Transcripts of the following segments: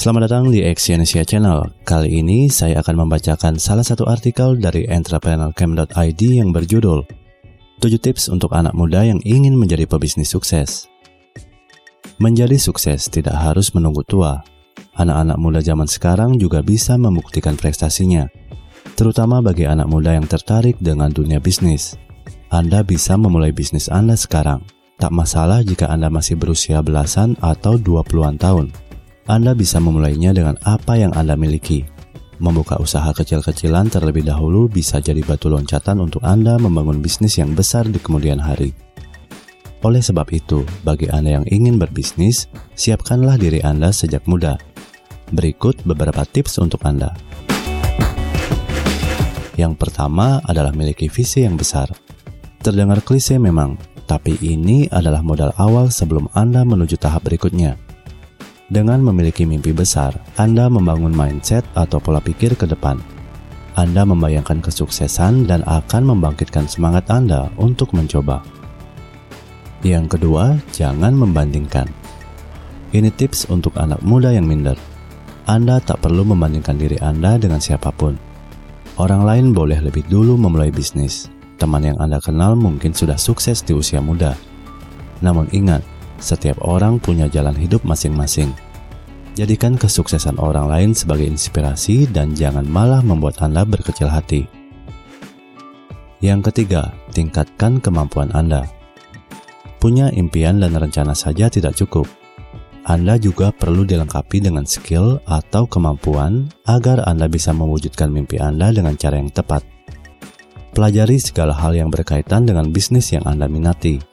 Selamat datang di Exyonesia Channel. Kali ini saya akan membacakan salah satu artikel dari entrepreneurcamp.id yang berjudul 7 tips untuk anak muda yang ingin menjadi pebisnis sukses. Menjadi sukses tidak harus menunggu tua. Anak-anak muda zaman sekarang juga bisa membuktikan prestasinya, terutama bagi anak muda yang tertarik dengan dunia bisnis. Anda bisa memulai bisnis Anda sekarang. Tak masalah jika Anda masih berusia belasan atau 20-an tahun anda bisa memulainya dengan apa yang Anda miliki. Membuka usaha kecil-kecilan terlebih dahulu bisa jadi batu loncatan untuk Anda membangun bisnis yang besar di kemudian hari. Oleh sebab itu, bagi Anda yang ingin berbisnis, siapkanlah diri Anda sejak muda. Berikut beberapa tips untuk Anda. Yang pertama adalah memiliki visi yang besar. Terdengar klise memang, tapi ini adalah modal awal sebelum Anda menuju tahap berikutnya. Dengan memiliki mimpi besar, Anda membangun mindset atau pola pikir ke depan. Anda membayangkan kesuksesan dan akan membangkitkan semangat Anda untuk mencoba. Yang kedua, jangan membandingkan. Ini tips untuk anak muda yang minder. Anda tak perlu membandingkan diri Anda dengan siapa pun. Orang lain boleh lebih dulu memulai bisnis. Teman yang Anda kenal mungkin sudah sukses di usia muda. Namun ingat, setiap orang punya jalan hidup masing-masing. Jadikan kesuksesan orang lain sebagai inspirasi dan jangan malah membuat Anda berkecil hati. Yang ketiga, tingkatkan kemampuan Anda. Punya impian dan rencana saja tidak cukup. Anda juga perlu dilengkapi dengan skill atau kemampuan agar Anda bisa mewujudkan mimpi Anda dengan cara yang tepat. Pelajari segala hal yang berkaitan dengan bisnis yang Anda minati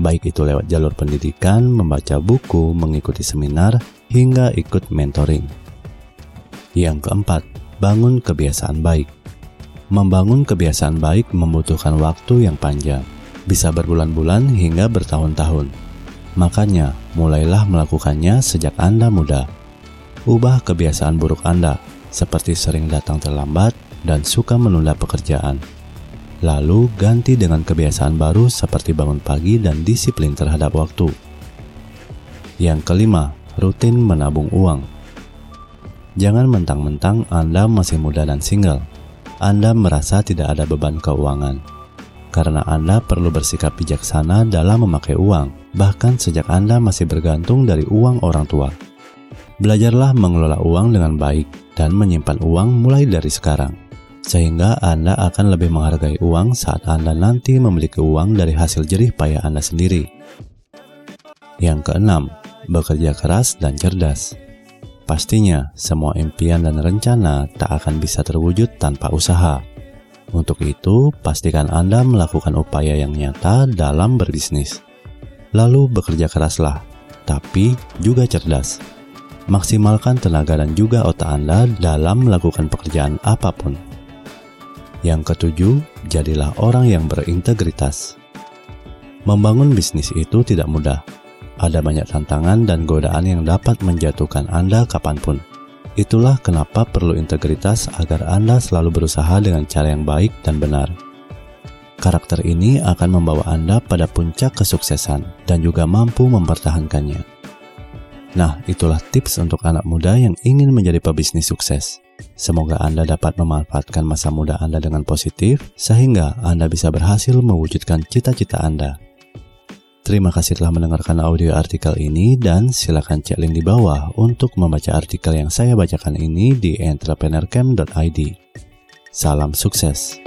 baik itu lewat jalur pendidikan, membaca buku, mengikuti seminar, hingga ikut mentoring. Yang keempat, bangun kebiasaan baik. Membangun kebiasaan baik membutuhkan waktu yang panjang, bisa berbulan-bulan hingga bertahun-tahun. Makanya, mulailah melakukannya sejak Anda muda. Ubah kebiasaan buruk Anda, seperti sering datang terlambat dan suka menunda pekerjaan Lalu ganti dengan kebiasaan baru seperti bangun pagi dan disiplin terhadap waktu. Yang kelima, rutin menabung uang. Jangan mentang-mentang Anda masih muda dan single. Anda merasa tidak ada beban keuangan. Karena Anda perlu bersikap bijaksana dalam memakai uang, bahkan sejak Anda masih bergantung dari uang orang tua. Belajarlah mengelola uang dengan baik dan menyimpan uang mulai dari sekarang sehingga Anda akan lebih menghargai uang saat Anda nanti memiliki uang dari hasil jerih payah Anda sendiri. Yang keenam, bekerja keras dan cerdas. Pastinya, semua impian dan rencana tak akan bisa terwujud tanpa usaha. Untuk itu, pastikan Anda melakukan upaya yang nyata dalam berbisnis. Lalu bekerja keraslah, tapi juga cerdas. Maksimalkan tenaga dan juga otak Anda dalam melakukan pekerjaan apa pun. Yang ketujuh, jadilah orang yang berintegritas. Membangun bisnis itu tidak mudah. Ada banyak tantangan dan godaan yang dapat menjatuhkan Anda kapan pun. Itulah kenapa perlu integritas agar Anda selalu berusaha dengan cara yang baik dan benar. Karakter ini akan membawa Anda pada puncak kesuksesan dan juga mampu mempertahankannya. Nah, itulah tips untuk anak muda yang ingin menjadi pebisnis sukses. Semoga Anda dapat memanfaatkan masa muda Anda dengan positif, sehingga Anda bisa berhasil mewujudkan cita-cita Anda. Terima kasih telah mendengarkan audio artikel ini dan silakan cek link di bawah untuk membaca artikel yang saya bacakan ini di entrepreneurcamp.id. Salam sukses!